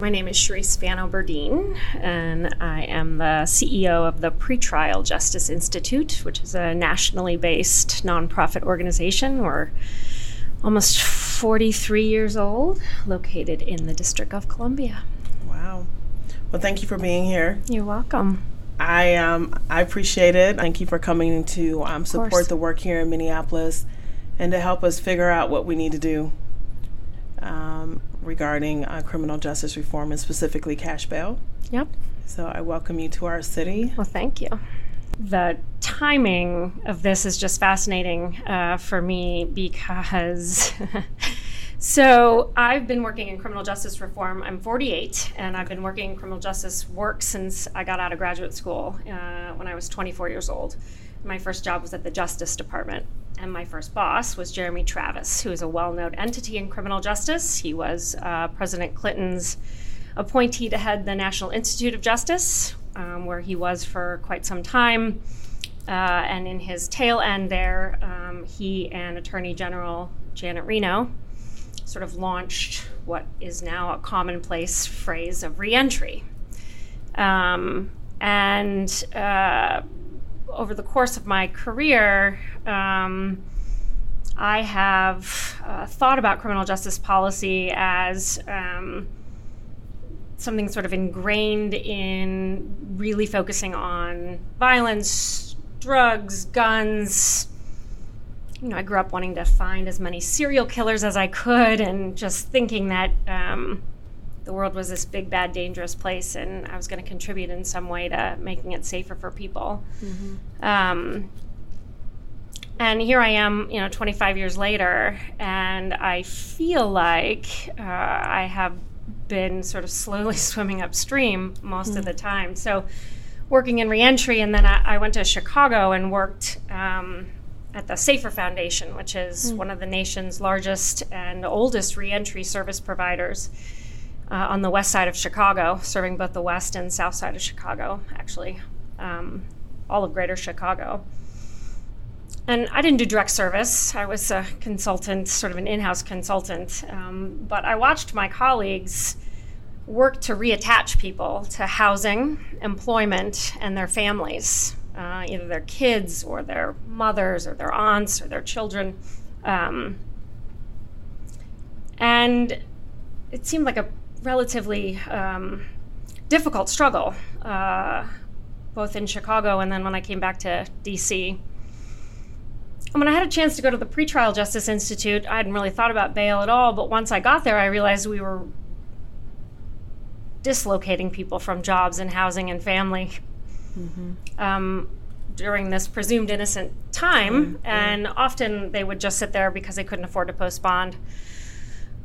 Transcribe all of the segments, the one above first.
My name is Cherise Fanno Burdeen, and I am the CEO of the Pretrial Justice Institute, which is a nationally based nonprofit organization. We're almost 43 years old, located in the District of Columbia. Wow. Well, thank you for being here. You're welcome. I um, I appreciate it. Thank you for coming to um, support the work here in Minneapolis and to help us figure out what we need to do regarding uh, criminal justice reform and specifically cash bail. Yep. So I welcome you to our city. Well, thank you. The timing of this is just fascinating uh, for me because. So I've been working in criminal justice reform. I'm 48, and I've been working in criminal justice work since I got out of graduate school uh, when I was 24 years old. My first job was at the Justice Department, and my first boss was Jeremy Travis, who is a well-known entity in criminal justice. He was uh, President Clinton's appointee to head the National Institute of Justice, um, where he was for quite some time. Uh, and in his tail end there, um, he and Attorney General Janet Reno sort of launched what is now a commonplace phrase of reentry. Um, and uh, over the course of my career, um, I have uh, thought about criminal justice policy as um, something sort of ingrained in really focusing on violence, drugs, guns, you know, I grew up wanting to find as many serial killers as I could and just thinking that um, the world was this big, bad, dangerous place and I was going to contribute in some way to making it safer for people. Mm-hmm. Um, and here I am, you know, 25 years later, and I feel like uh, I have been sort of slowly swimming upstream most mm. of the time. So, working in reentry, and then I, I went to Chicago and worked um, at the Safer Foundation, which is mm. one of the nation's largest and oldest reentry service providers uh, on the west side of Chicago, serving both the west and south side of Chicago, actually, um, all of greater Chicago. And I didn't do direct service. I was a consultant, sort of an in house consultant. Um, but I watched my colleagues work to reattach people to housing, employment, and their families uh, either their kids or their mothers or their aunts or their children. Um, and it seemed like a relatively um, difficult struggle, uh, both in Chicago and then when I came back to DC. And when I had a chance to go to the Pretrial Justice Institute, I hadn't really thought about bail at all, but once I got there, I realized we were dislocating people from jobs and housing and family mm-hmm. um, during this presumed innocent time. Mm-hmm. And often they would just sit there because they couldn't afford to post bond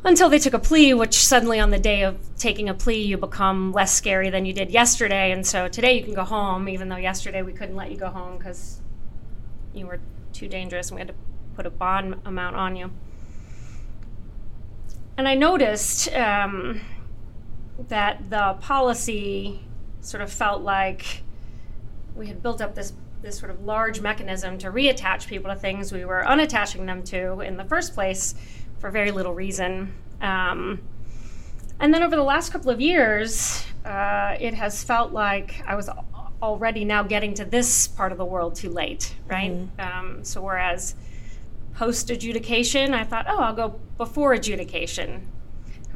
until they took a plea, which suddenly on the day of taking a plea, you become less scary than you did yesterday. And so today you can go home, even though yesterday we couldn't let you go home because you were too dangerous and we had to put a bond amount on you. And I noticed um, that the policy sort of felt like we had built up this this sort of large mechanism to reattach people to things we were unattaching them to in the first place for very little reason. Um, and then over the last couple of years, uh, it has felt like I was already now getting to this part of the world too late, right? Mm-hmm. Um, so whereas post adjudication, I thought, oh, I'll go before adjudication.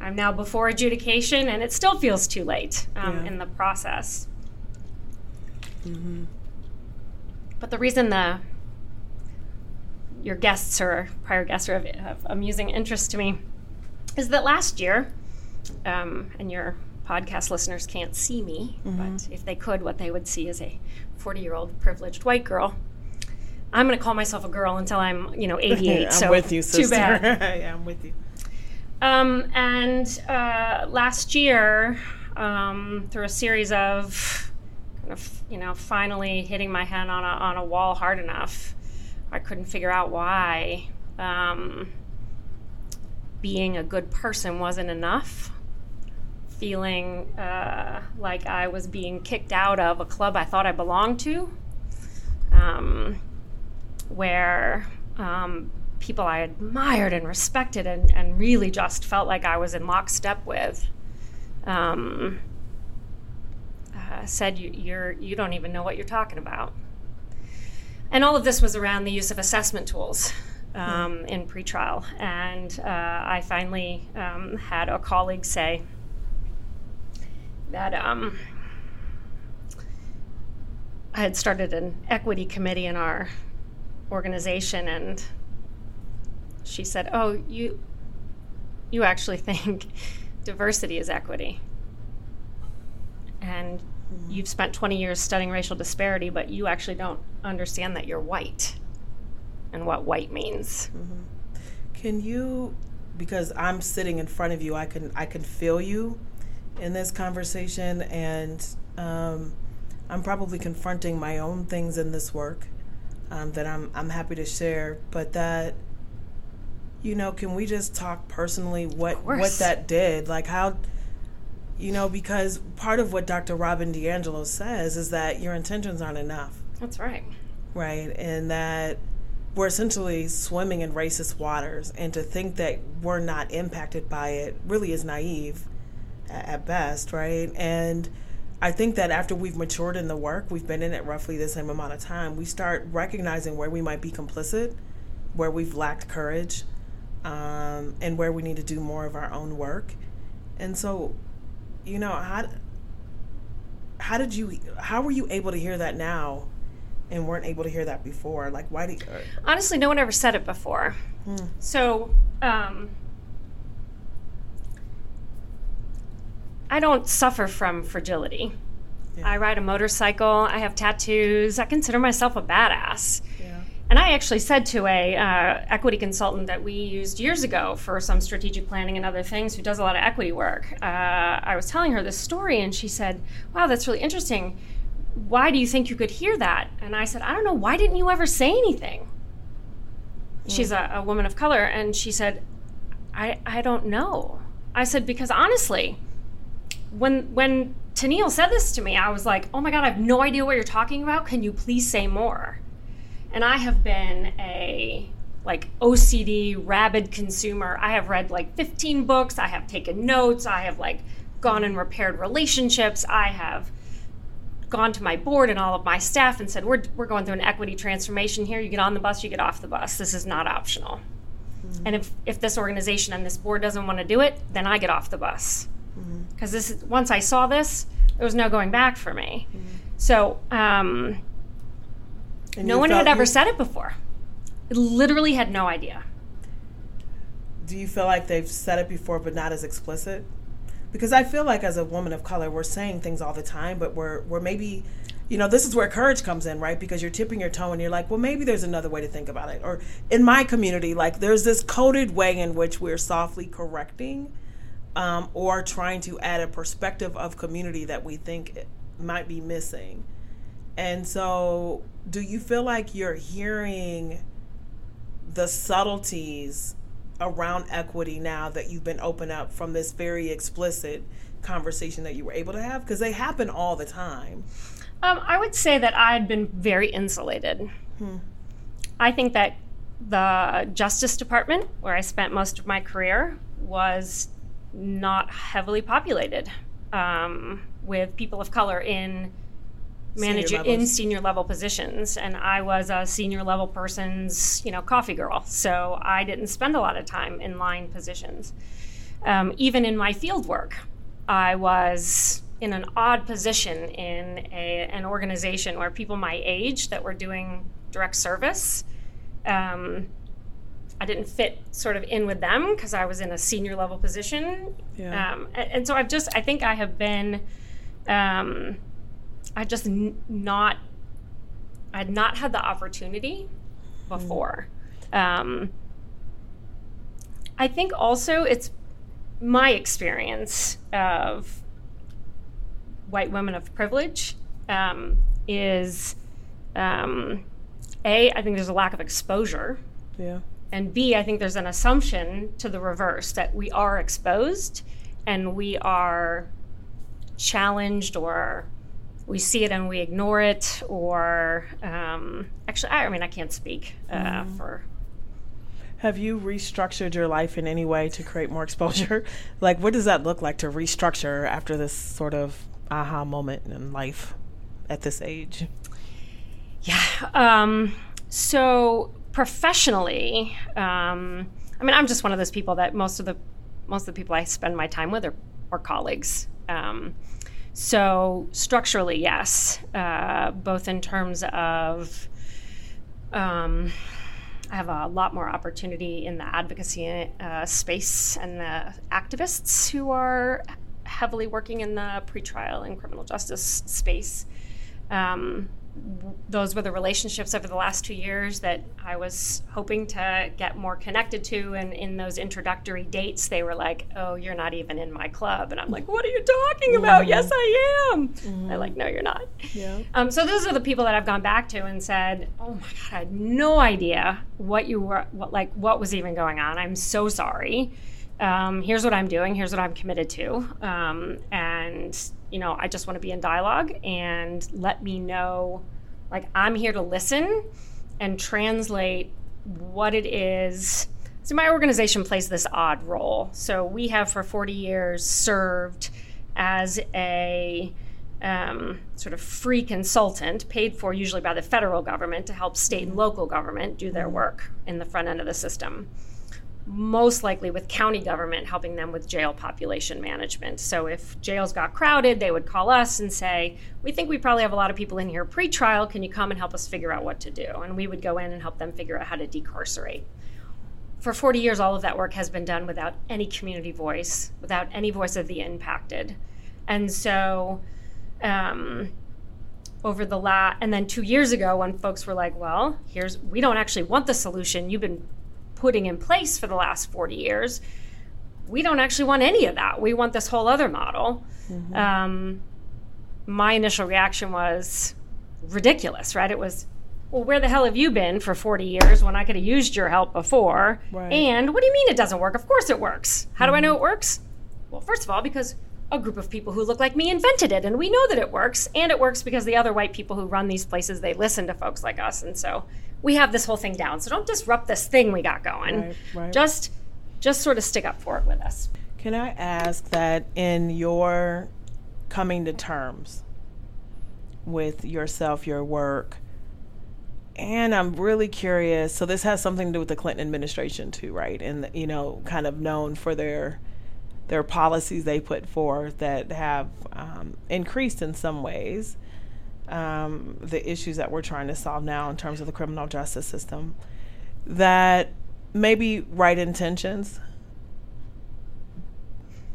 I'm now before adjudication, and it still feels too late um, yeah. in the process. Mm-hmm. But the reason the your guests or prior guests are of, of amusing interest to me is that last year, um, and your podcast listeners can't see me, mm-hmm. but if they could, what they would see is a 40 year old privileged white girl. I'm going to call myself a girl until I'm, you know, 88. I'm so with you, sister. Too bad. yeah, I'm with you. Um, and uh, last year, um, through a series of of, you know, finally hitting my head on a, on a wall hard enough. I couldn't figure out why um, being a good person wasn't enough. Feeling uh, like I was being kicked out of a club I thought I belonged to, um, where um, people I admired and respected and, and really just felt like I was in lockstep with um, uh, said you, you're you don't even know what you're talking about. And all of this was around the use of assessment tools um, mm. in pretrial. And uh, I finally um, had a colleague say that um, I had started an equity committee in our organization, and she said, "Oh, you you actually think diversity is equity." And mm-hmm. you've spent 20 years studying racial disparity, but you actually don't understand that you're white and what white means. Mm-hmm. Can you, because I'm sitting in front of you, I can I can feel you in this conversation, and um, I'm probably confronting my own things in this work um, that I'm I'm happy to share, but that you know, can we just talk personally what what that did, like how you know, because part of what Dr. Robin DiAngelo says is that your intentions aren't enough. That's right. Right, and that we're essentially swimming in racist waters, and to think that we're not impacted by it really is naive at best, right? And I think that after we've matured in the work, we've been in it roughly the same amount of time, we start recognizing where we might be complicit, where we've lacked courage, um, and where we need to do more of our own work. And so, you know, how how did you how were you able to hear that now and weren't able to hear that before? Like, why do you, uh, honestly, no one ever said it before. Hmm. So, um, I don't suffer from fragility. Yeah. I ride a motorcycle. I have tattoos. I consider myself a badass. And I actually said to a uh, equity consultant that we used years ago for some strategic planning and other things, who does a lot of equity work. Uh, I was telling her this story, and she said, "Wow, that's really interesting." why do you think you could hear that? And I said, I don't know. Why didn't you ever say anything? Mm. She's a, a, woman of color. And she said, I, I don't know. I said, because honestly, when, when Tennille said this to me, I was like, oh my God, I have no idea what you're talking about. Can you please say more? And I have been a like OCD rabid consumer. I have read like 15 books. I have taken notes. I have like gone and repaired relationships. I have gone to my board and all of my staff and said, we're, we're going through an equity transformation here. You get on the bus, you get off the bus. This is not optional. Mm-hmm. And if, if this organization and this board doesn't want to do it, then I get off the bus. Because mm-hmm. this is, once I saw this, there was no going back for me. Mm-hmm. So um, no one had ever said it before. It literally had no idea. Do you feel like they've said it before, but not as explicit? because I feel like as a woman of color, we're saying things all the time, but we're we're maybe you know, this is where courage comes in, right? Because you're tipping your toe and you're like, well, maybe there's another way to think about it. Or in my community, like there's this coded way in which we're softly correcting um, or trying to add a perspective of community that we think might be missing. And so, do you feel like you're hearing the subtleties around equity now that you've been open up from this very explicit conversation that you were able to have? Because they happen all the time. Um, I would say that I had been very insulated. Hmm. I think that the Justice Department, where I spent most of my career, was not heavily populated um, with people of color in manage it in senior level positions. And i was a senior level person's you know coffee girl. So i didn't spend a lot of time in line positions. Um, even in my field work i was in an odd position in a, an organization where people my age that were doing direct service um, i didn't fit sort of in with them because i was in a senior level position. Yeah. um, and, and, so i've just i think i have been um, I just n- not I had not had the opportunity before. Um, I think also it's my experience of white women of privilege um, is um, a I think there's a lack of exposure. Yeah. And B, I think there's an assumption to the reverse that we are exposed and we are challenged or we see it and we ignore it, or um, actually, I, I, mean, I can't speak uh, mm-hmm. for. Have you restructured your life in any way to create more exposure? like, what does that look like to restructure after this sort of aha moment in life at this age? Yeah. Um, so professionally, um, I mean, I'm just one of those people that most of the most of the people I spend my time with are, are colleagues. Um, so structurally, yes, uh, both in terms of um, I have a lot more opportunity in the advocacy uh, space and the activists who are heavily working in the pretrial and criminal justice space. Um, those were the relationships over the last two years that I was hoping to get more connected to. And in those introductory dates, they were like, "Oh, you're not even in my club," and I'm like, "What are you talking about? Mm-hmm. Yes, I am." Mm-hmm. They're like, "No, you're not." Yeah. Um, so those are the people that I've gone back to and said, "Oh my god, I had no idea what you were, what like what was even going on. I'm so sorry." Um, here's what I'm doing. Here's what I'm committed to. Um, and you know, I just want to be in dialogue and let me know, like, I'm here to listen and translate what it is. So, my organization plays this odd role. So, we have for 40 years served as a um, sort of free consultant paid for usually by the federal government to help state and local government do their work in the front end of the system most likely with county government helping them with jail population management. So if jails got crowded, they would call us and say, "We think we probably have a lot of people in here pre-trial. Can you come and help us figure out what to do?" And we would go in and help them figure out how to decarcerate. For 40 years, all of that work has been done without any community voice, without any voice of the impacted. And so, um, over the last, and then two years ago, when folks were like, well, here's, we don't actually want the solution. You've been putting in place for the last 40 years. We don't actually want any of that. We want this whole other model. Mm-hmm. Um, my initial reaction was ridiculous, right? It was, well, where the hell have you been for 40 years when I could have used your help before? Right. And what do you mean it doesn't work? Of course it works. How mm-hmm. do I know it works? Well, first of all, because a group of people who look like me invented it and we know that it works and it works because the other white people who run these places they listen to folks like us and so we have this whole thing down. So don't disrupt this thing we got going. Right, right. Just just sort of stick up for it with us. Can I ask that in your coming to terms with yourself, your work, and I'm really curious. So this has something to do with the Clinton administration too, right? And you know, kind of known for their their policies they put forth that have um, increased in some ways um, the issues that we're trying to solve now in terms of the criminal justice system, that maybe right intentions,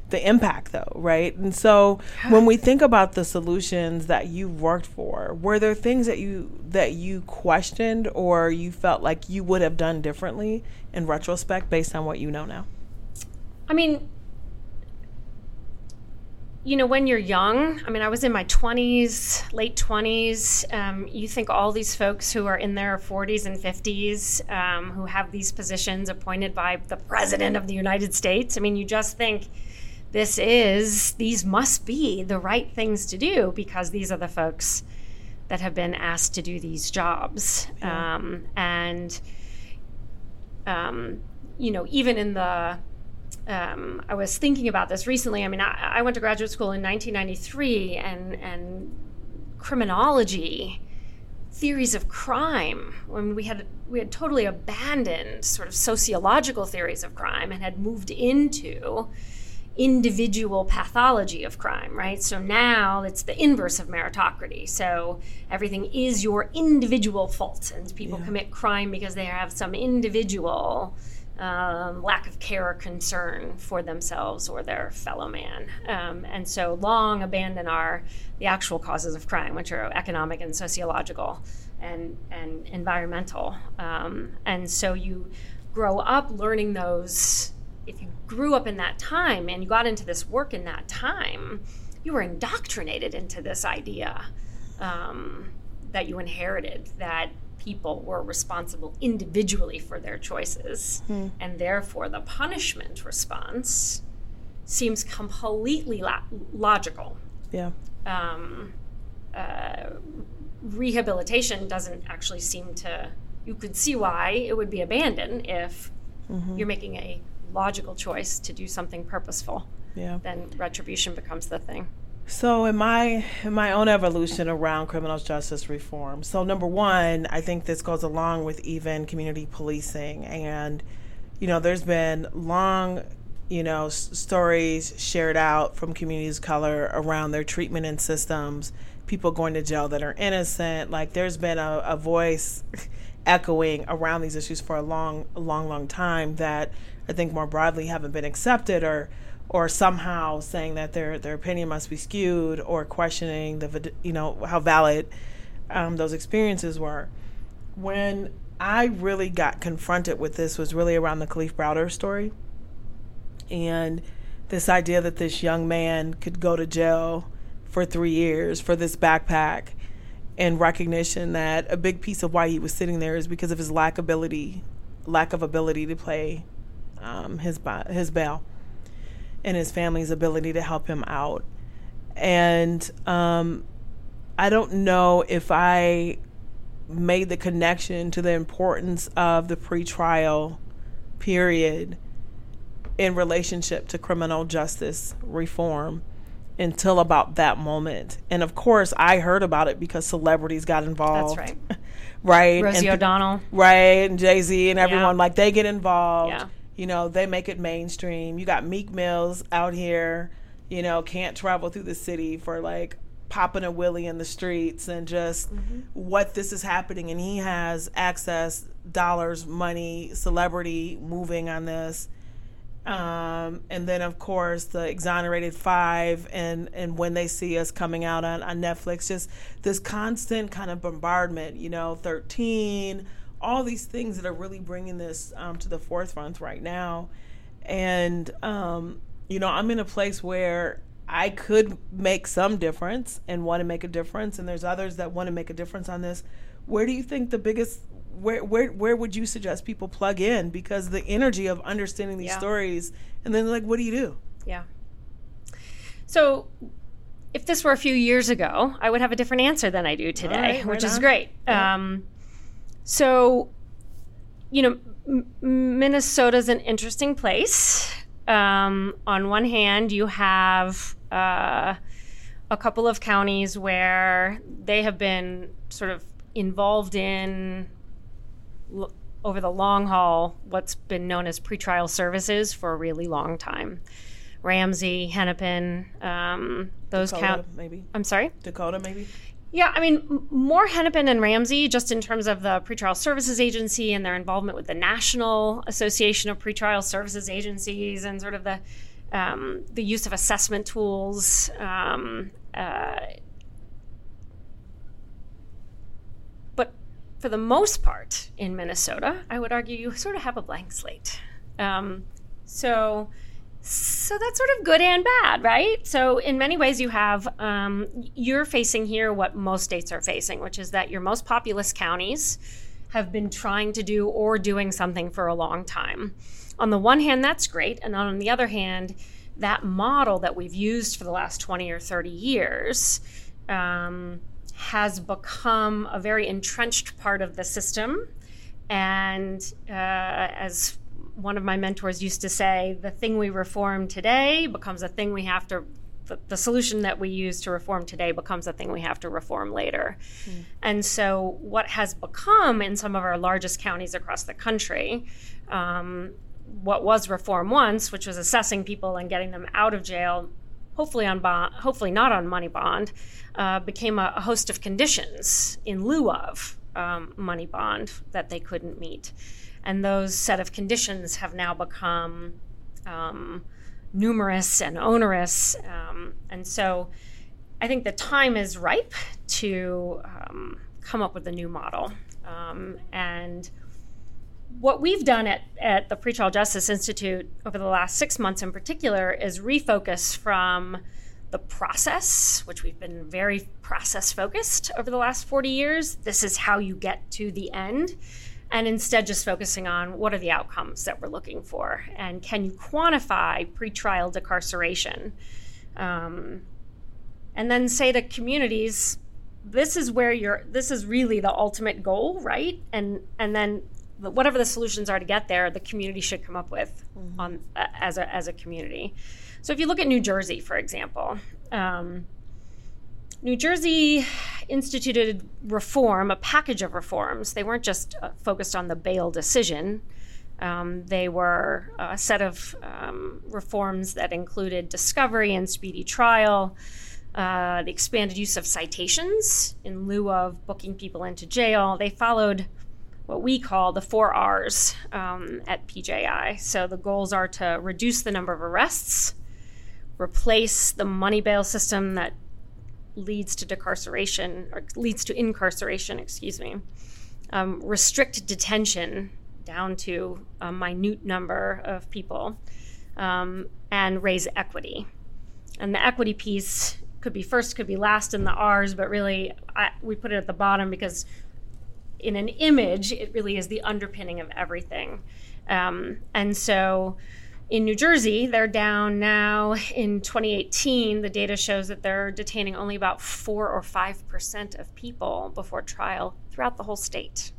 the impact though, right? And so when we think about the solutions that you've worked for, were there things that you that you questioned or you felt like you would have done differently in retrospect based on what you know now? I mean, you know, when you're young, I mean, I was in my 20s, late 20s. Um, you think all these folks who are in their 40s and 50s, um, who have these positions appointed by the President of the United States, I mean, you just think this is, these must be the right things to do because these are the folks that have been asked to do these jobs. Yeah. Um, and, um, you know, even in the um, I was thinking about this recently. I mean, I, I, went to graduate school in 1993, and and criminology, theories of crime, when we had we had totally abandoned sort of sociological theories of crime and had moved into individual pathology of crime, right? So now it's the inverse of meritocracy. So everything is your individual fault, and people yeah. commit crime because they have some individual um, lack of care or concern for themselves or their fellow man. Um, and so long abandon our the actual causes of crime, which are economic and sociological and, and environmental. Um, and so you grow up learning those. If you grew up in that time and you got into this work in that time, you were indoctrinated into this idea um, that you inherited that people were responsible individually for their choices. Hmm. And therefore, the punishment response seems completely la- logical. Yeah. Um, uh, rehabilitation doesn't actually seem to, you could see why it would be abandoned if mm-hmm. you're making a logical choice to do something purposeful, yeah. then retribution becomes the thing. So in my in my own evolution around criminal justice reform, so number one, I think this goes along with even community policing, and you know, there's been long, you know, s- stories shared out from communities of color around their treatment and systems, people going to jail that are innocent. Like there's been a, a voice echoing around these issues for a long, long, long time that I think more broadly haven't been accepted or or somehow saying that their their opinion must be skewed or questioning the you know how valid um, those experiences were. When I really got confronted with this was really around the Kalief Browder story, and this idea that this young man could go to jail for three years for this backpack, and recognition that a big piece of why he was sitting there is because of his lack ability, lack of ability to play um, his his bail and his family's ability to help him out. And um, I don't know if I made the connection to the importance of the pretrial period in relationship to criminal justice reform until about that moment. And of course, I heard about it because celebrities got involved. That's right. right. Rosie and, O'Donnell. Right. And Jay Z and everyone, yeah. like, they get involved. Yeah you know, they make it mainstream. You got Meek Mills out here, you know, can't travel through the city for like popping a willy in the streets and just mm-hmm. what this is happening. And he has access, dollars, money, celebrity moving on this. Um, and then of course the exonerated five and and when they see us coming out on, on Netflix, just this constant kind of bombardment, you know, 13, all these things that are really bringing this um, to the forefront right now. And, um, you know, I'm in a place where I could make some difference and want to make a difference. And there's others that want to make a difference on this. Where do you think the biggest, where, where, where would you suggest people plug in? Because the energy of understanding these yeah. stories and then like, what do you do? Yeah. So if this were a few years ago, I would have a different answer than I do today, right, which is great. Yeah. Um, so, you know, M- Minnesota's an interesting place. Um, on one hand, you have uh, a couple of counties where they have been sort of involved in l- over the long haul what's been known as pretrial services for a really long time. Ramsey, Hennepin, um, those count. Maybe. I'm sorry. Dakota, maybe. Yeah, I mean, more Hennepin and Ramsey, just in terms of the pretrial services agency and their involvement with the National Association of Pretrial Services Agencies and sort of the um, the use of assessment tools. Um, uh, but for the most part in Minnesota, I would argue you sort of have a blank slate. Um, so so that's sort of good and bad, right? So in many ways, you have um, you're facing here what most states are facing, which is that your most populous counties have been trying to do or doing something for a long time. On the one hand, that's great, and on the other hand, that model that we've used for the last 20 or 30 years um, has become a very entrenched part of the system. And uh, as one of my mentors used to say, the thing we reform today becomes a thing we have to, the, the solution that we use to reform today becomes a thing we have to reform later. Mm. And so, what has become in some of our largest counties across the country, um, what was reform once, which was assessing people and getting them out of jail, hopefully on bond, hopefully not on money bond, uh, became a, a, host of conditions in lieu of um, money bond that they couldn't meet and those set of conditions have now become um, numerous and onerous. Um, and so I think the time is ripe to um, come up with a new model. Um, and what we've done at, at the Pretrial Justice Institute over the last six months in particular is refocus from the process, which we've been very process focused over the last 40 years. This is how you get to the end and instead just focusing on what are the outcomes that we're looking for and can you quantify pretrial decarceration um, and then say to communities this is where you're this is really the ultimate goal right and and then whatever the solutions are to get there, the community should come up with mm-hmm. on uh, as a as a community. So if you look at New Jersey, for example, um, New Jersey instituted reform, a package of reforms. They weren't just uh, focused on the bail decision. Um, they were a set of um, reforms that included discovery and speedy trial, uh, the expanded use of citations in lieu of booking people into jail. They followed what we call the four R's um, at PJI. So the goals are to reduce the number of arrests, replace the money bail system that leads to decarceration or leads to incarceration, excuse me, um, restrict detention down to a minute number of people, um, and raise equity. And the equity piece could be first, could be last in the R's, but really I, we put it at the bottom because in an image, it really is the underpinning of everything. Um, and so in New Jersey, they're down now in 2018. The data shows that they're detaining only about 4 or 5% of people before trial throughout the whole state.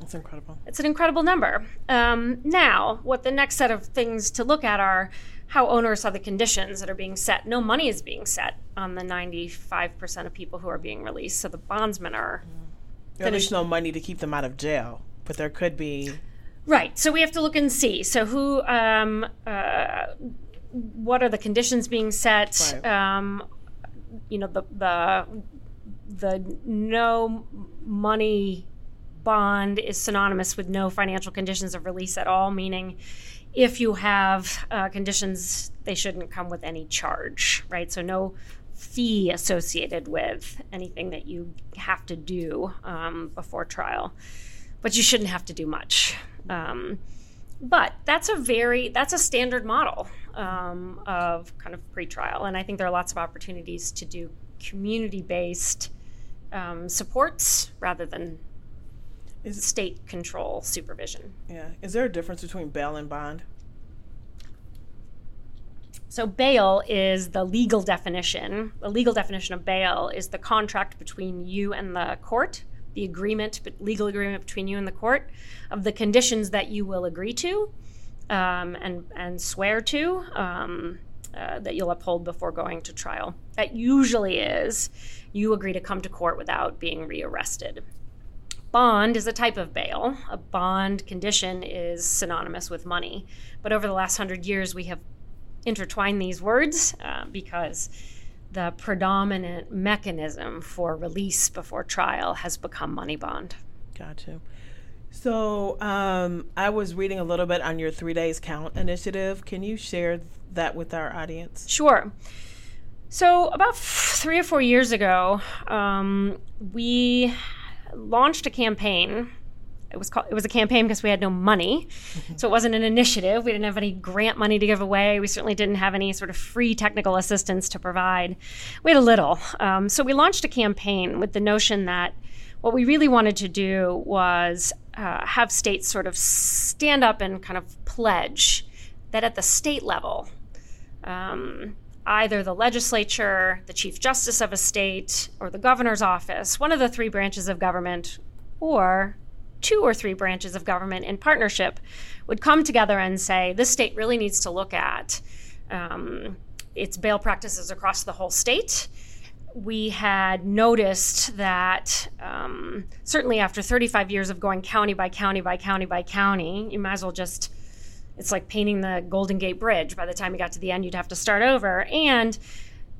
That's incredible. It's an incredible number. Um, now, what the next set of things to look at are how onerous are the conditions that are being set. No money is being set on the 95% of people who are being released. So the bondsmen are. Mm. There's no money to keep them out of jail, but there could be. Right. So we have to look and see. So who, um, uh, what are the conditions being set? Right. Um, you know, the the the no money bond is synonymous with no financial conditions of release at all, meaning if you have uh, conditions, they shouldn't come with any charge, right? So no fee associated with anything that you have to do um, before trial, but you shouldn't have to do much. Um, but that's a very that's a standard model um, of kind of pretrial, and I think there are lots of opportunities to do community-based um, supports rather than is state control supervision. Yeah. Is there a difference between bail and bond? So, bail is the legal definition. The legal definition of bail is the contract between you and the court, the agreement, legal agreement between you and the court of the conditions that you will agree to um, and, and swear to um, uh, that you'll uphold before going to trial. That usually is you agree to come to court without being rearrested. Bond is a type of bail. A bond condition is synonymous with money. But over the last hundred years, we have intertwined these words uh, because the predominant mechanism for release before trial has become money bond. Gotcha. So um, I was reading a little bit on your three days count initiative. Can you share that with our audience? Sure. So about three or four years ago, um, we launched a campaign. It was called, it was a campaign because we had no money, so it wasn't an initiative. We didn't have any grant money to give away. We certainly didn't have any sort of free technical assistance to provide. We had a little, um, so we launched a campaign with the notion that what we really wanted to do was uh, have states sort of stand up and kind of pledge that at the state level, um, either the legislature, the chief justice of a state, or the governor's office, one of the three branches of government, or two or three branches of government in partnership, would come together and say, this state really needs to look at um, its bail practices across the whole state. We had noticed that um, certainly after 35 years of going county by county by county by county, you might as well just it's like painting the Golden Gate Bridge. By the time you got to the end, you'd have to start over. And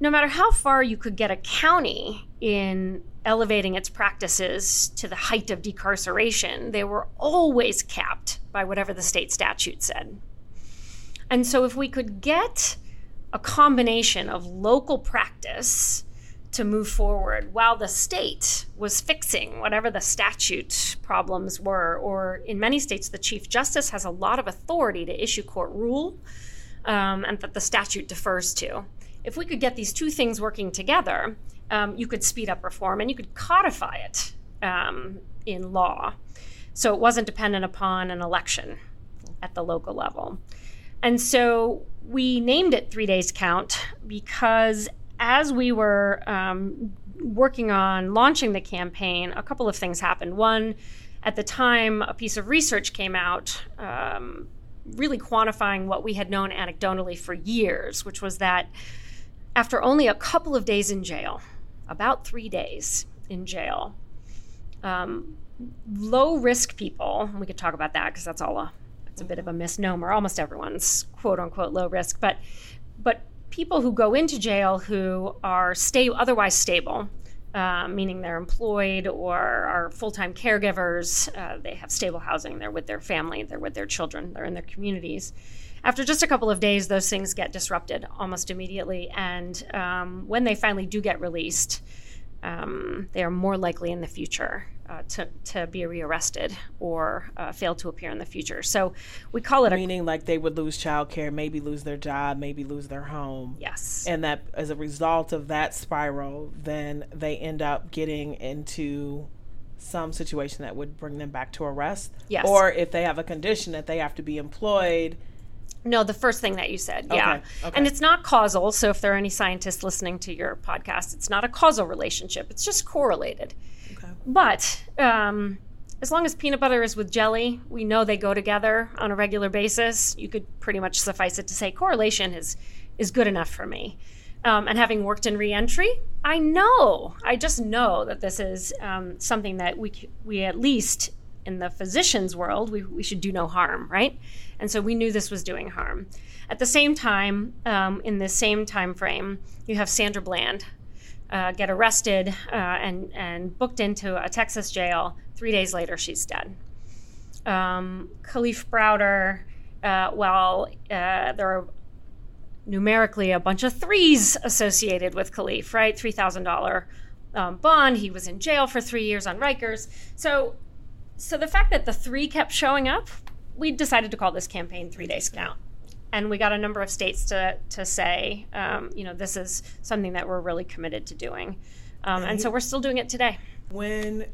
no matter how far you could get a county in elevating its practices to the height of decarceration, they were always capped by whatever the state statute said. And so, if we could get a combination of local practice to move forward while the state was fixing whatever the statute problems were. Or in many states, the Chief Justice has a lot of authority to issue court rule um, and that the statute defers to. If we could get these two things working together, um, you could speed up reform and you could codify it um, in law. So it wasn't dependent upon an election at the local level. And so we named it Three Days Count because as we were um, working on launching the campaign, a couple of things happened. One, at the time, a piece of research came out um, really quantifying what we had known anecdotally for years, which was that after only a couple of days in jail, about three days in jail, um, low risk people, we could talk about that because that's all a, it's a bit of a misnomer. Almost everyone's quote unquote low risk, but, but people who go into jail who are stay, otherwise stable, uh, meaning they're employed or are full time caregivers. Uh, they have stable housing. They're with their family. They're with their children. They're in their communities. After just a couple of days, those things get disrupted almost immediately. And um, when they finally do get released, um, they are more likely in the future uh, to, to be rearrested or uh, fail to appear in the future. So we call it a meaning a, like they would lose childcare, maybe lose their job, maybe lose their home. Yes, and that as a result of that spiral, then they end up getting into some situation that would bring them back to arrest. Yes, or if they have a condition that they have to be employed no, the first thing that you said. Yeah. Okay, okay. And it's not causal. So if there are any scientists listening to your podcast, it's not a causal relationship. It's just correlated. Okay. But um, as long as peanut butter is with jelly, we know they go together on a regular basis. You could pretty much suffice it to say correlation is is good enough for me. Um, and having worked in reentry, I know, I just know that this is um, something that we we at least in the physician's world, we, we should do no harm, right? And so we knew this was doing harm. At the same time, um, in the same time frame, you have Sandra Bland uh, get arrested uh, and, and booked into a Texas jail. Three days later, she's dead. Um, Kalief Browder, uh, well, uh, there are numerically a bunch of threes associated with Kalief, right? $3,000 um, bond. He was in jail for three years on Rikers. So, so the fact that the three kept showing up we decided to call this campaign Three Days Count. And we got a number of states to, to say, um, you know, this is something that we're really committed to doing. Um, and so we're still doing it today. When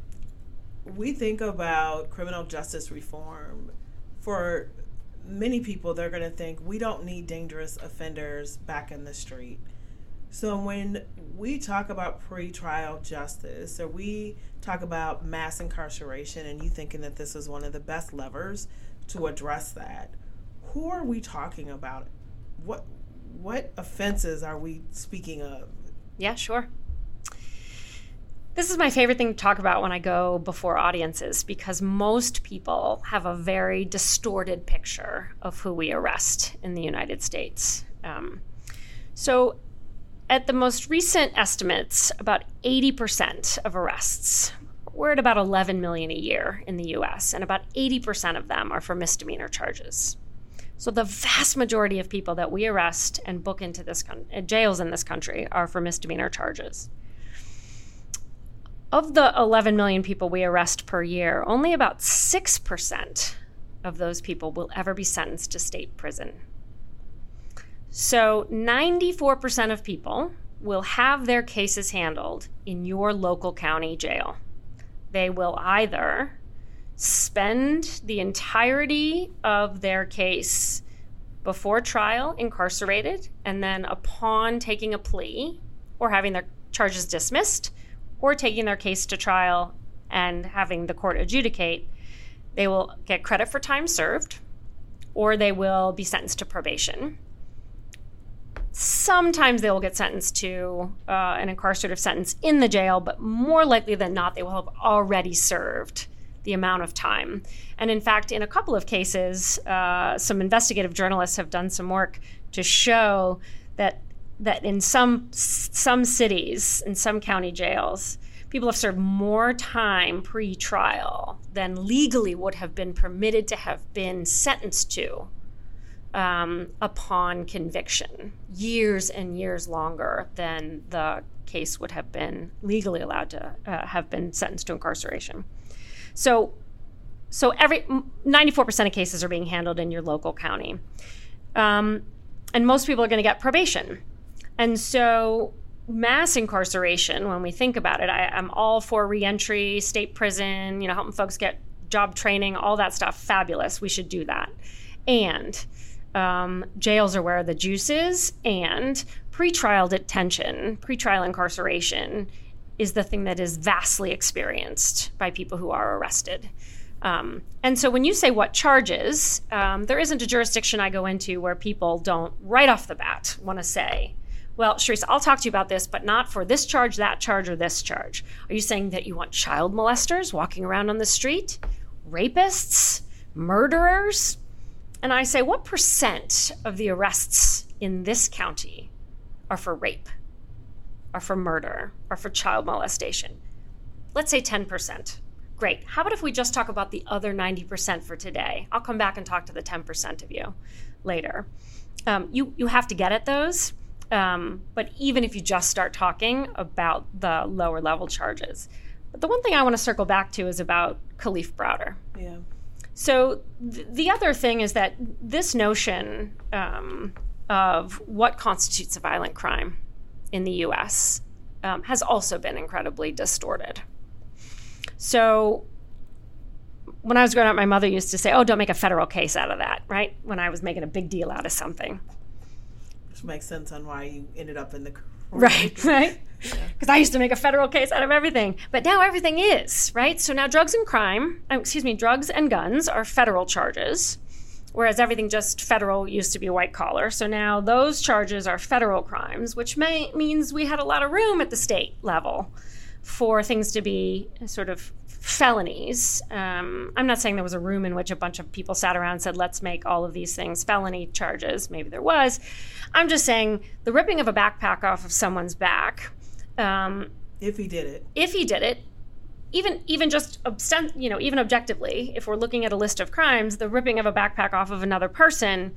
we think about criminal justice reform, for many people, they're going to think we don't need dangerous offenders back in the street. So when we talk about pretrial justice, or we talk about mass incarceration, and you thinking that this is one of the best levers to address that. Who are we talking about? What what offenses are we speaking of? Yeah, sure. This is my favorite thing to talk about when I go before audiences because most people have a very distorted picture of who we arrest in the United States. Um, so, at the most recent estimates, about 80% of arrests we're at about 11 million a year in the US, and about 80% of them are for misdemeanor charges. So the vast majority of people that we arrest and book into this con- jails in this country are for misdemeanor charges. Of the 11 million people we arrest per year, only about 6% of those people will ever be sentenced to state prison. So 94% of people will have their cases handled in your local county jail they will either spend the entirety of their case before trial incarcerated, and then upon taking a plea or having their charges dismissed, or taking their case to trial and having the court adjudicate, they will get credit for time served, or they will be sentenced to probation. Sometimes they will get sentenced to uh, an incarcerative sentence in the jail, but more likely than not, they will have already served the amount of time. And in fact, in a couple of cases, uh, some investigative journalists have done some work to show that that in some some cities, in some county jails, people have served more time pre-trial than legally would have been permitted to have been sentenced to um, upon conviction, years and years longer than the case would have been legally allowed to uh, have been sentenced to incarceration. So, so every 94% of cases are being handled in your local county, um, and most people are going to get probation. And so, mass incarceration, when we think about it, I, I'm all for reentry, state prison, you know, helping folks get job training, all that stuff. Fabulous. We should do that. And um, jails are where the juice is, and pretrial detention, pretrial incarceration is the thing that is vastly experienced by people who are arrested. Um, and so when you say what charges, um, there isn't a jurisdiction I go into where people don't right off the bat want to say, well, Cherise, I'll talk to you about this, but not for this charge, that charge, or this charge. Are you saying that you want child molesters walking around on the street, rapists, murderers? And I say, what percent of the arrests in this county are for rape, are for murder, are for child molestation? Let's say 10%. Great. How about if we just talk about the other 90% for today? I'll come back and talk to the 10% of you later. Um, you, you have to get at those. Um, but even if you just start talking about the lower level charges. But the one thing I want to circle back to is about Kalief Browder. Yeah. So th- the other thing is that this notion um, of what constitutes a violent crime in the U.S. Um, has also been incredibly distorted. So when I was growing up, my mother used to say, "Oh, don't make a federal case out of that," right? When I was making a big deal out of something. Which makes sense on why you ended up in the right, right. Because. I used to make a federal case out of everything, but now everything is right. So now drugs and crime, um, excuse me, drugs and guns are federal charges, whereas everything just federal used to be white collar. So now those charges are federal crimes, which may, means we had a lot of room at the state level for things to be sort of felonies. Um, I'm not saying there was a room in which a bunch of people sat around and said, let's make all of these things felony charges. Maybe there was. I'm just saying the ripping of a backpack off of someone's back. Um, if he did it. If he did it. Even, even just you know even objectively if we're looking at a list of crimes the ripping of a backpack off of another person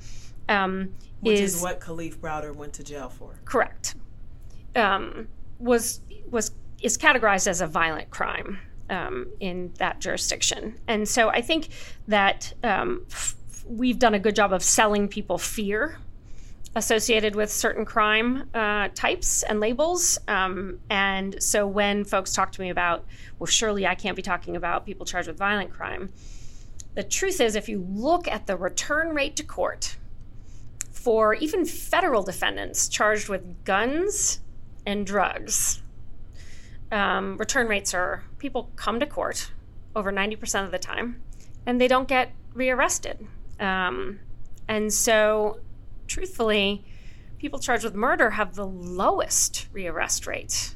um, which is, is, what Kalief Browder went to jail for correct um, was was is categorized as a violent crime um, in that jurisdiction. And so I think that um, f- we've done a good job of selling people fear associated with certain crime uh, types and labels. Um, and so when folks talk to me about, well, surely I can't be talking about people charged with violent crime. The truth is, if you look at the return rate to court for even federal defendants charged with guns and drugs, um, return rates are people come to court over 90% of the time and they don't get rearrested. Um, and so, truthfully, people charged with murder have the lowest rearrest rate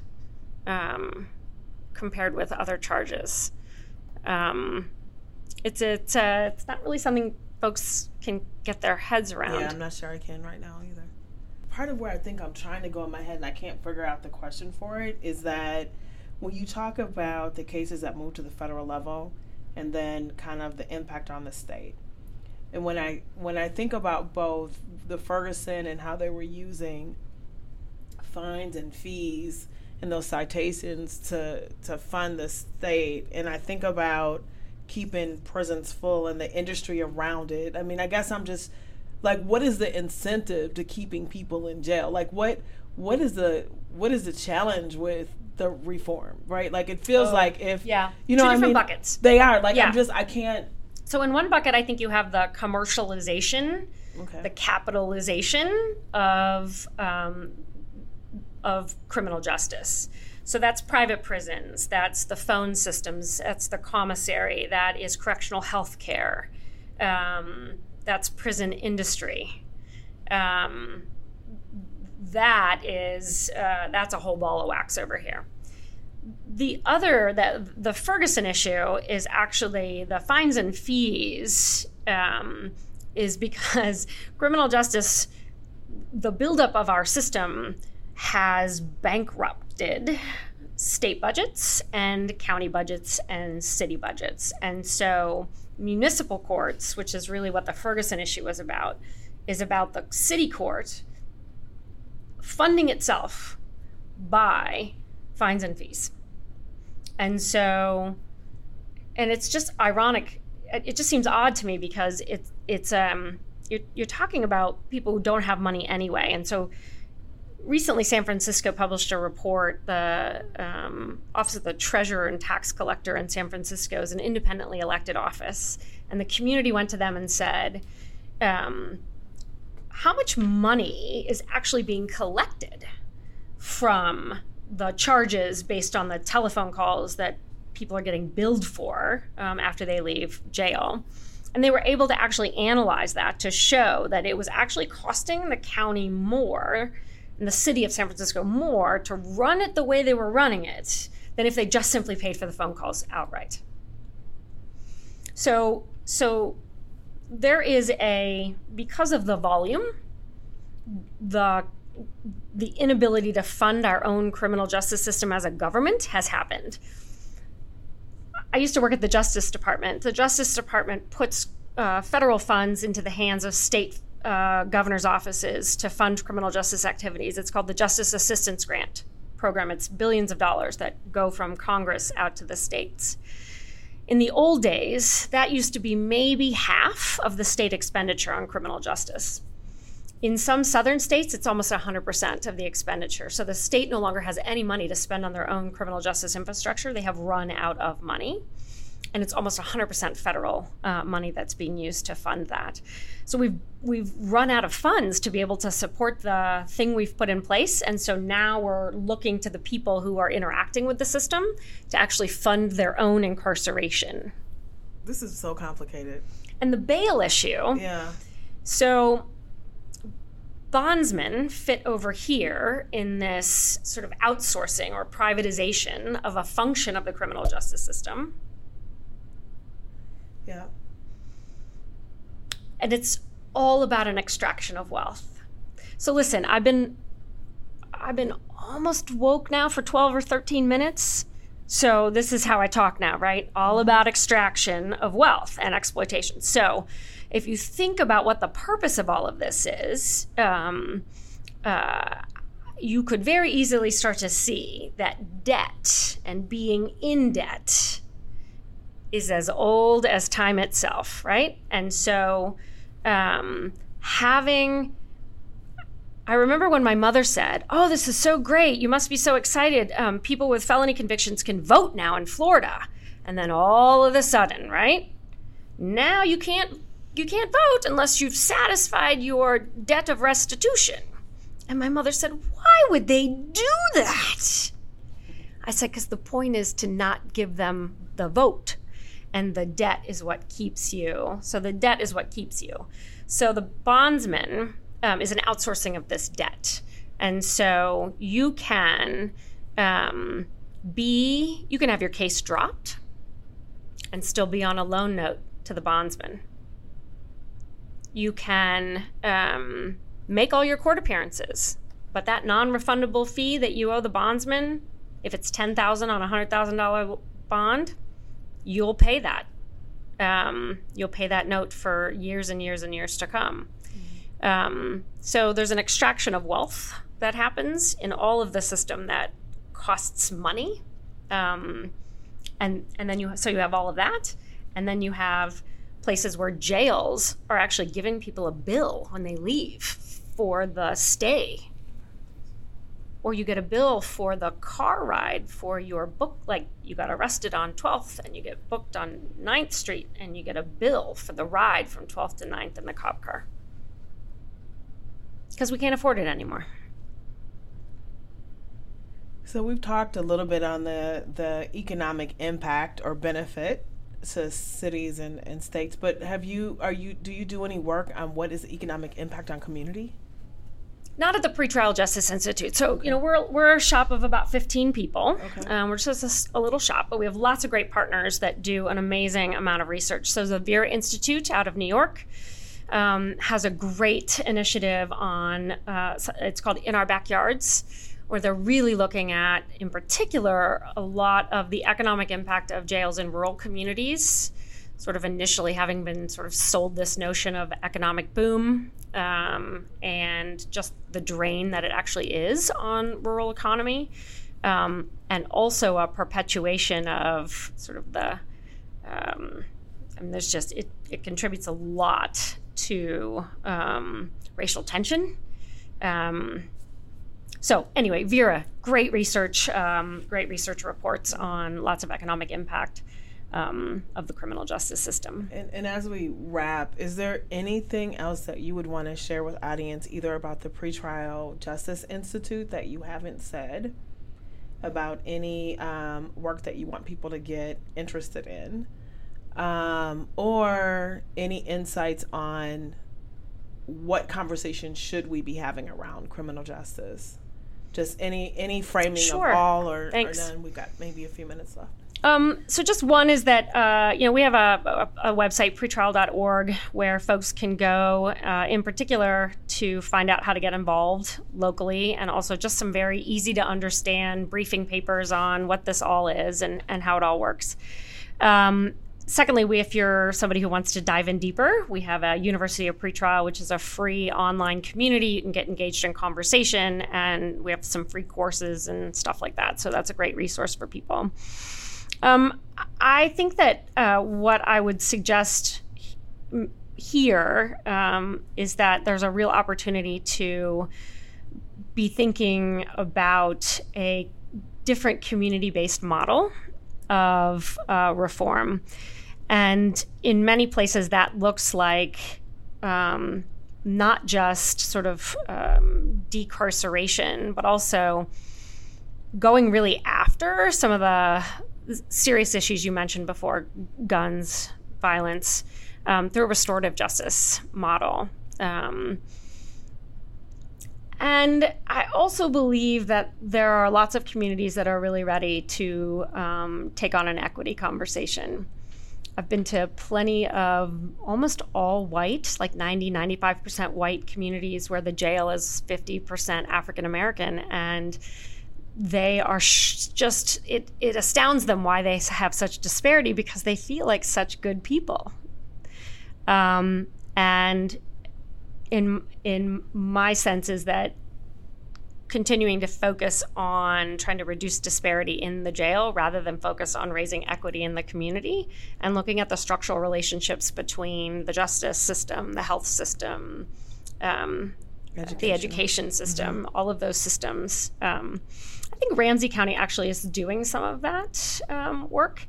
um, compared with other charges. Um, it's it's uh, it's not really something folks can get their heads around. Yeah, I'm not sure I can right now either. Part of where I think I'm trying to go in my head and I can't figure out the question for it is that when you talk about the cases that move to the federal level and then kind of the impact on the state and when i when i think about both the ferguson and how they were using fines and fees and those citations to to fund the state and i think about keeping prisons full and the industry around it i mean i guess i'm just like what is the incentive to keeping people in jail like what what is the what is the challenge with the reform, right? Like it feels oh, like if yeah, you know, two different I mean, buckets. They are like yeah. I'm just I can't. So in one bucket, I think you have the commercialization, okay. the capitalization of um, of criminal justice. So that's private prisons, that's the phone systems, that's the commissary, that is correctional health care, um, that's prison industry. Um, that is uh, that's a whole ball of wax over here. The other that the Ferguson issue is actually the fines and fees um, is because criminal justice, the buildup of our system has bankrupted state budgets and county budgets and city budgets. And so municipal courts, which is really what the Ferguson issue was about, is about the city court funding itself by fines and fees. And so, and it's just ironic. It just seems odd to me because it's it's um you're, you're talking about people who don't have money anyway, and so recently San Francisco published a report. The um, Office of the Treasurer and Tax Collector in San Francisco is an independently elected office, and the community went to them and said, um, how much money is actually being collected from the charges based on the telephone calls that people are getting billed for um, after they leave jail. And they were able to actually analyze that to show that it was actually costing the county more and the city of San Francisco more to run it the way they were running it than if they just simply paid for the phone calls outright. So, so there is a because of the volume, the the inability to fund our own criminal justice system as a government has happened. I used to work at the Justice Department. The Justice Department puts uh, federal funds into the hands of state uh, governor's offices to fund criminal justice activities. It's called the Justice Assistance Grant Program. It's billions of dollars that go from Congress out to the states. In the old days, that used to be maybe half of the state expenditure on criminal justice. In some southern states, it's almost 100% of the expenditure. So the state no longer has any money to spend on their own criminal justice infrastructure. They have run out of money. And it's almost 100% federal uh, money that's being used to fund that. So we've we've run out of funds to be able to support the thing we've put in place, and so now we're looking to the people who are interacting with the system to actually fund their own incarceration. This is so complicated. And the bail issue. Yeah. So bondsmen fit over here in this sort of outsourcing or privatization of a function of the criminal justice system. Yeah. And it's all about an extraction of wealth. So listen, I've been I've been almost woke now for 12 or 13 minutes. So this is how I talk now, right? All mm-hmm. about extraction of wealth and exploitation. So if you think about what the purpose of all of this is, um, uh, you could very easily start to see that debt and being in debt is as old as time itself, right? And so um, having I remember when my mother said, Oh, this is so great. You must be so excited. Um, people with felony convictions can vote now in Florida. And then all of a sudden, right? Now you can't you can't vote unless you've satisfied your debt of restitution. And my mother said, Why would they do that? I said, Because the point is to not give them the vote. And the debt is what keeps you. So the debt is what keeps you. So the bondsman um, is an outsourcing of this debt. And so you can um, be, you can have your case dropped and still be on a loan note to the bondsman you can um, make all your court appearances, but that non-refundable fee that you owe the bondsman, if it's ten thousand on a hundred thousand dollar bond, you'll pay that. Um, you'll pay that note for years and years and years to come. Mm-hmm. Um, so there's an extraction of wealth that happens in all of the system that costs money, um, and and then you so you have all of that, and then you have places where jails are actually giving people a bill when they leave for the stay. Or you get a bill for the car ride for your book, like you got arrested on 12th and you get booked on 9th Street and you get a bill for the ride from 12th to 9th in the cop car. Because we can't afford it anymore. So we've talked a little bit on the, the economic impact or benefit to cities and, and states, but have you are you do you do any work on what is the economic impact on community? Not at the Pretrial Justice Institute. So, okay. you know, we're, we're a shop of about 15 people. Okay. Um, we're just a, a, little shop, but we have lots of great partners that do an amazing amount of research. So, the Vera Institute out of New York um, has a great initiative on, uh, it's called In Our Backyards where they're really looking at, in particular, a lot of the economic impact of jails in rural communities. Sort of initially having been sort of sold this notion of economic boom um, and just the drain that it actually is on rural economy, um, and also a perpetuation of sort of the. Um, I mean, there's just it, it contributes a lot to um, racial tension. Um, so anyway, Vera, great research, um, great research reports on lots of economic impact um, of the criminal justice system. And, and, as we wrap, is there anything else that you would want to share with audience, either about the Pretrial Justice Institute that you haven't said, about any um, work that you want people to get interested in, um, or any insights on what conversation should we be having around criminal justice? Just any any framing sure. of all or, or none. We've got maybe a few minutes left. Um, so just one is that uh, you know we have a, a, a, website pretrial.org where folks can go uh, in particular to find out how to get involved locally and also just some very easy to understand briefing papers on what this all is and, and how it all works. Um, secondly, we, if you're somebody who wants to dive in deeper, we have a University of Pretrial, which is a free online community. You can get engaged in conversation, and we have some free courses and stuff like that. So that's a great resource for people. Um, I think that uh, what I would suggest here um, is that there's a real opportunity to be thinking about a different community based model of uh, reform. And in many places, that looks like um, not just sort of um, decarceration, but also going really after some of the serious issues you mentioned before guns, violence um, through a restorative justice model. Um, and I also believe that there are lots of communities that are really ready to um, take on an equity conversation. I've been to plenty of almost all white, like 90, 95% white communities where the jail is 50% African American. And they are sh- just it it astounds them why they have such disparity because they feel like such good people um, and in in my sense is that continuing to focus on trying to reduce disparity in the jail rather than focus on raising equity in the community and looking at the structural relationships between the justice system the health system um, education. the education system mm-hmm. all of those systems um, I think Ramsey County actually is doing some of that um, work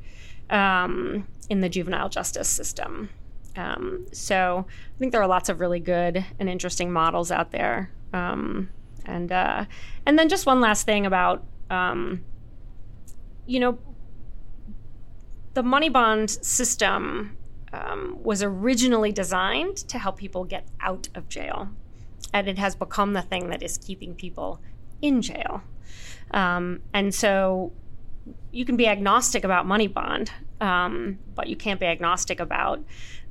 um, in the juvenile justice system. Um, so I think there are lots of really good and interesting models out there. And uh, and then just one last thing about um, you know the money bond system um, was originally designed to help people get out of jail, and it has become the thing that is keeping people in jail. Um, and so you can be agnostic about money bond, um, but you can't be agnostic about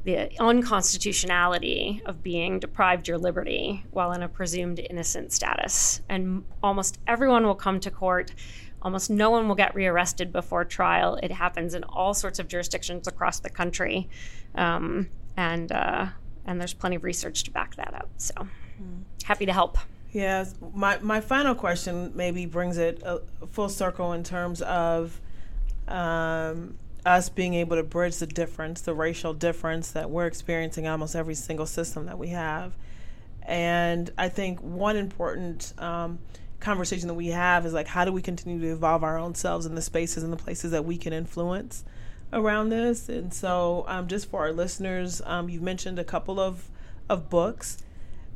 the unconstitutionality of being deprived your liberty while in a presumed innocent status. And almost everyone will come to court. Almost no one will get rearrested before trial. It happens in all sorts of jurisdictions across the country, um, and uh, and there's plenty of research to back that up. So, mm. happy to help. Yes, my my final question maybe brings it a, full circle in terms of um, us being able to bridge the difference, the racial difference that we're experiencing almost every single system that we have. And I think one important um, conversation that we have is like, how do we continue to evolve our own selves in the spaces and the places that we can influence around this? And so, um, just for our listeners, um, you've mentioned a couple of of books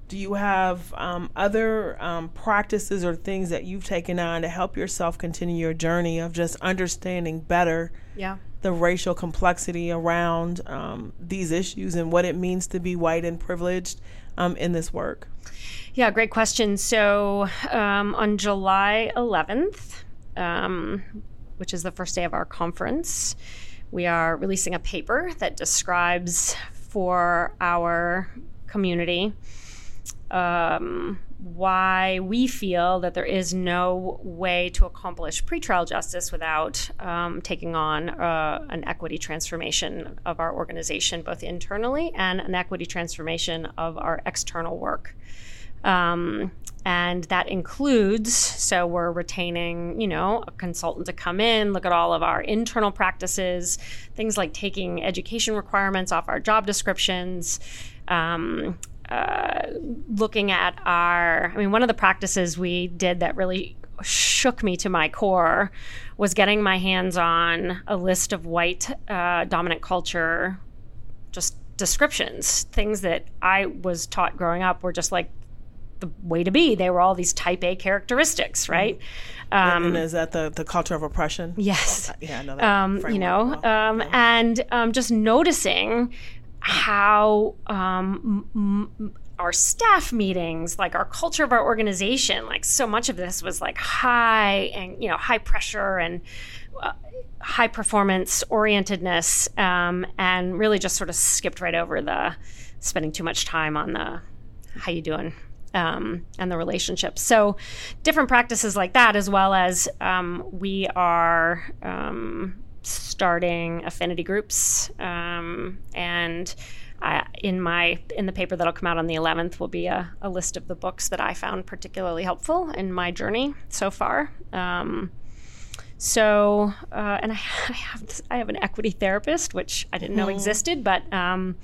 do you have um, other um, practices or things that you've taken on to help yourself continue your journey of just understanding better yeah. The racial complexity around um, these issues and what it means to be white and privileged um, in this work? Yeah, great question. So um, on July 11th, um, which is the first day of our conference, we are releasing a paper that describes for our community um, why we feel that there is no way to accomplish pretrial justice without um, taking on uh, an equity transformation of our organization, both internally and an equity transformation of our external work. Um, and that includes so we're retaining you know a consultant to come in look at all of our internal practices things like taking education requirements off our job descriptions um, uh, looking at our, I mean, one of the practices we did that really shook me to my core was getting my hands on a list of white uh, dominant culture just descriptions, things that I was taught growing up were just like the way to be. They were all these type A characteristics, mm-hmm. right? Um, and is that the, the culture of oppression? Yes. Yeah, I know that. Um, you know, well. um, yeah. and um, just noticing how um, m- our staff meetings, like our culture of our organization, like so much of this was like high and you know high pressure and uh, high performance orientedness, um, and really just sort of skipped right over the spending too much time on the how you doing um, and the relationships. So different practices like that, as well as um, we are um, starting affinity groups um, and I, in my in the paper that'll come out on the 11th will be a, a, list of the books that I found particularly helpful in my journey so far. Um, so, uh, and I, I, have this, I have an equity therapist, which I didn't know mm-hmm. existed, but um,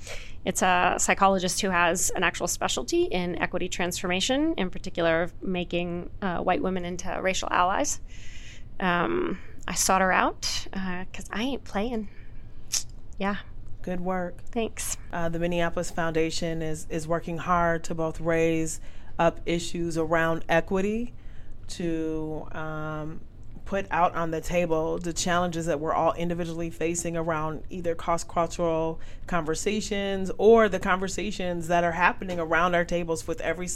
it's a psychologist who has an actual specialty in equity transformation, in particular, making uh, white women into racial allies. Um, I sought her out because uh, I ain't playing. Yeah. Good work. Thanks. Uh, the Minneapolis Foundation is is working hard to both raise up issues around equity, to um, put out on the table the challenges that we're all individually facing around either cross cultural conversations or the conversations that are happening around our tables with every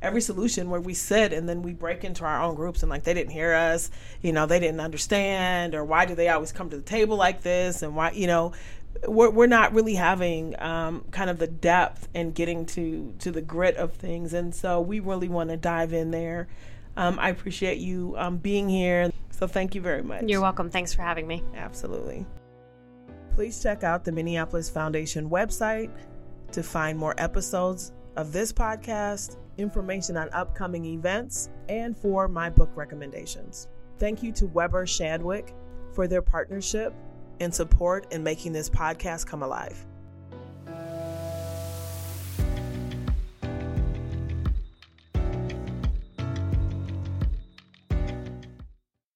every solution where we sit and then we break into our own groups and like they didn't hear us you know they didn't understand or why do they always come to the table like this and why you know we're, we're not really having um, kind of the depth and getting to to the grit of things. And so we really want to dive in there. Um, i appreciate you um, being here. So thank you very much. You're welcome. Thanks for having me. Absolutely. Please check out the minneapolis foundation website to find more episodes of this podcast information on upcoming events, and for my book recommendations. Thank you to Weber Shandwick for their partnership and support in making this podcast come alive.